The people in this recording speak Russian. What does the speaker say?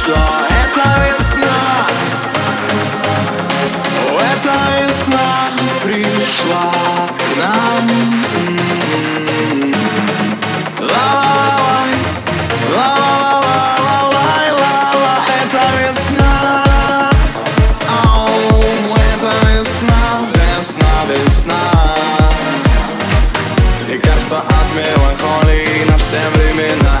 что это весна. Эта весна пришла к нам. Ла-ла-лай, ла-ла-ла-лай, ла-ла Это весна, оу, это весна, весна, весна. Лекарство от меланхолии на все времена.